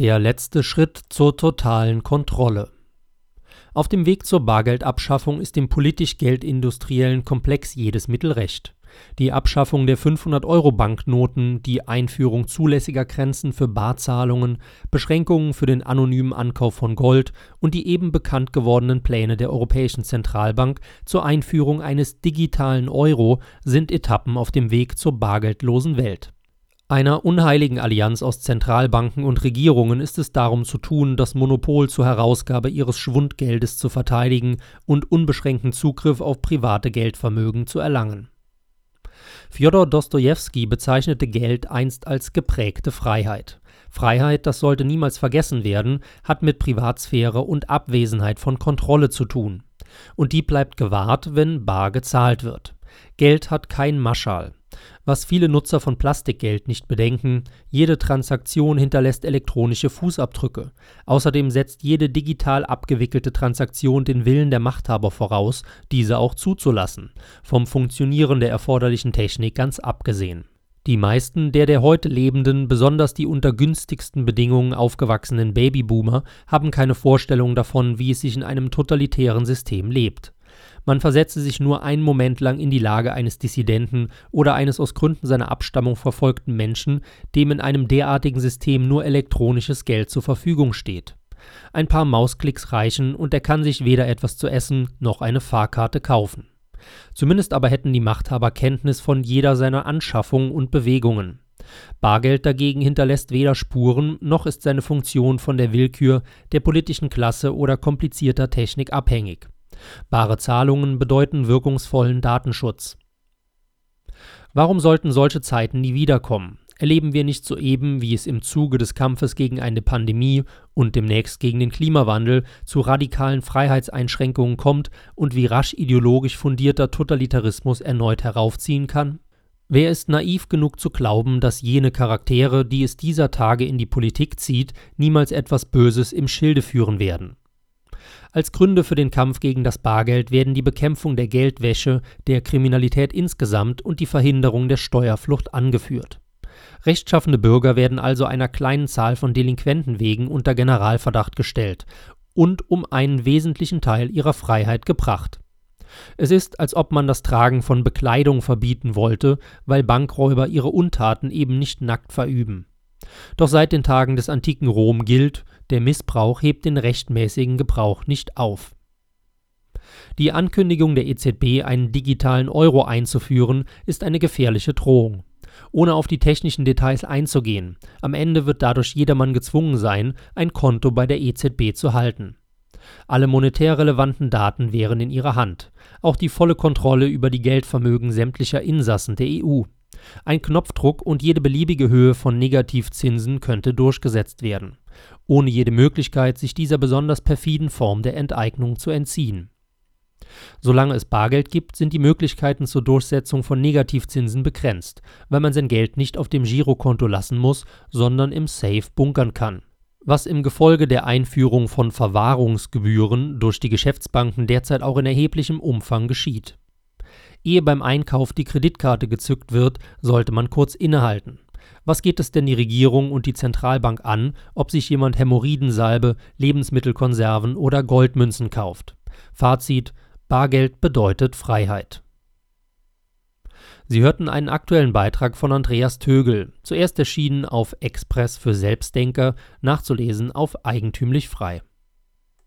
Der letzte Schritt zur totalen Kontrolle. Auf dem Weg zur Bargeldabschaffung ist dem politisch-geldindustriellen Komplex jedes Mittel recht. Die Abschaffung der 500-Euro-Banknoten, die Einführung zulässiger Grenzen für Barzahlungen, Beschränkungen für den anonymen Ankauf von Gold und die eben bekannt gewordenen Pläne der Europäischen Zentralbank zur Einführung eines digitalen Euro sind Etappen auf dem Weg zur bargeldlosen Welt. Einer unheiligen Allianz aus Zentralbanken und Regierungen ist es darum zu tun, das Monopol zur Herausgabe ihres Schwundgeldes zu verteidigen und unbeschränkten Zugriff auf private Geldvermögen zu erlangen. Fjodor Dostojewski bezeichnete Geld einst als geprägte Freiheit. Freiheit, das sollte niemals vergessen werden, hat mit Privatsphäre und Abwesenheit von Kontrolle zu tun. Und die bleibt gewahrt, wenn bar gezahlt wird. Geld hat kein Maschal. Was viele Nutzer von Plastikgeld nicht bedenken, jede Transaktion hinterlässt elektronische Fußabdrücke. Außerdem setzt jede digital abgewickelte Transaktion den Willen der Machthaber voraus, diese auch zuzulassen, vom Funktionieren der erforderlichen Technik ganz abgesehen. Die meisten der der heute lebenden, besonders die unter günstigsten Bedingungen aufgewachsenen Babyboomer haben keine Vorstellung davon, wie es sich in einem totalitären System lebt. Man versetze sich nur einen Moment lang in die Lage eines Dissidenten oder eines aus Gründen seiner Abstammung verfolgten Menschen, dem in einem derartigen System nur elektronisches Geld zur Verfügung steht. Ein paar Mausklicks reichen und er kann sich weder etwas zu essen noch eine Fahrkarte kaufen. Zumindest aber hätten die Machthaber Kenntnis von jeder seiner Anschaffungen und Bewegungen. Bargeld dagegen hinterlässt weder Spuren, noch ist seine Funktion von der Willkür, der politischen Klasse oder komplizierter Technik abhängig. Bare Zahlungen bedeuten wirkungsvollen Datenschutz. Warum sollten solche Zeiten nie wiederkommen? Erleben wir nicht soeben, wie es im Zuge des Kampfes gegen eine Pandemie und demnächst gegen den Klimawandel zu radikalen Freiheitseinschränkungen kommt und wie rasch ideologisch fundierter Totalitarismus erneut heraufziehen kann? Wer ist naiv genug zu glauben, dass jene Charaktere, die es dieser Tage in die Politik zieht, niemals etwas Böses im Schilde führen werden? Als Gründe für den Kampf gegen das Bargeld werden die Bekämpfung der Geldwäsche, der Kriminalität insgesamt und die Verhinderung der Steuerflucht angeführt. Rechtschaffene Bürger werden also einer kleinen Zahl von Delinquenten wegen unter Generalverdacht gestellt und um einen wesentlichen Teil ihrer Freiheit gebracht. Es ist, als ob man das Tragen von Bekleidung verbieten wollte, weil Bankräuber ihre Untaten eben nicht nackt verüben. Doch seit den Tagen des antiken Rom gilt, der Missbrauch hebt den rechtmäßigen Gebrauch nicht auf. Die Ankündigung der EZB, einen digitalen Euro einzuführen, ist eine gefährliche Drohung. Ohne auf die technischen Details einzugehen, am Ende wird dadurch jedermann gezwungen sein, ein Konto bei der EZB zu halten. Alle monetär relevanten Daten wären in ihrer Hand, auch die volle Kontrolle über die Geldvermögen sämtlicher Insassen der EU. Ein Knopfdruck und jede beliebige Höhe von Negativzinsen könnte durchgesetzt werden, ohne jede Möglichkeit, sich dieser besonders perfiden Form der Enteignung zu entziehen. Solange es Bargeld gibt, sind die Möglichkeiten zur Durchsetzung von Negativzinsen begrenzt, weil man sein Geld nicht auf dem Girokonto lassen muss, sondern im Safe bunkern kann. Was im Gefolge der Einführung von Verwahrungsgebühren durch die Geschäftsbanken derzeit auch in erheblichem Umfang geschieht. Ehe beim Einkauf die Kreditkarte gezückt wird, sollte man kurz innehalten. Was geht es denn die Regierung und die Zentralbank an, ob sich jemand Hämorrhoidensalbe, Lebensmittelkonserven oder Goldmünzen kauft? Fazit: Bargeld bedeutet Freiheit. Sie hörten einen aktuellen Beitrag von Andreas Tögel, zuerst erschienen auf Express für Selbstdenker, nachzulesen auf eigentümlich frei.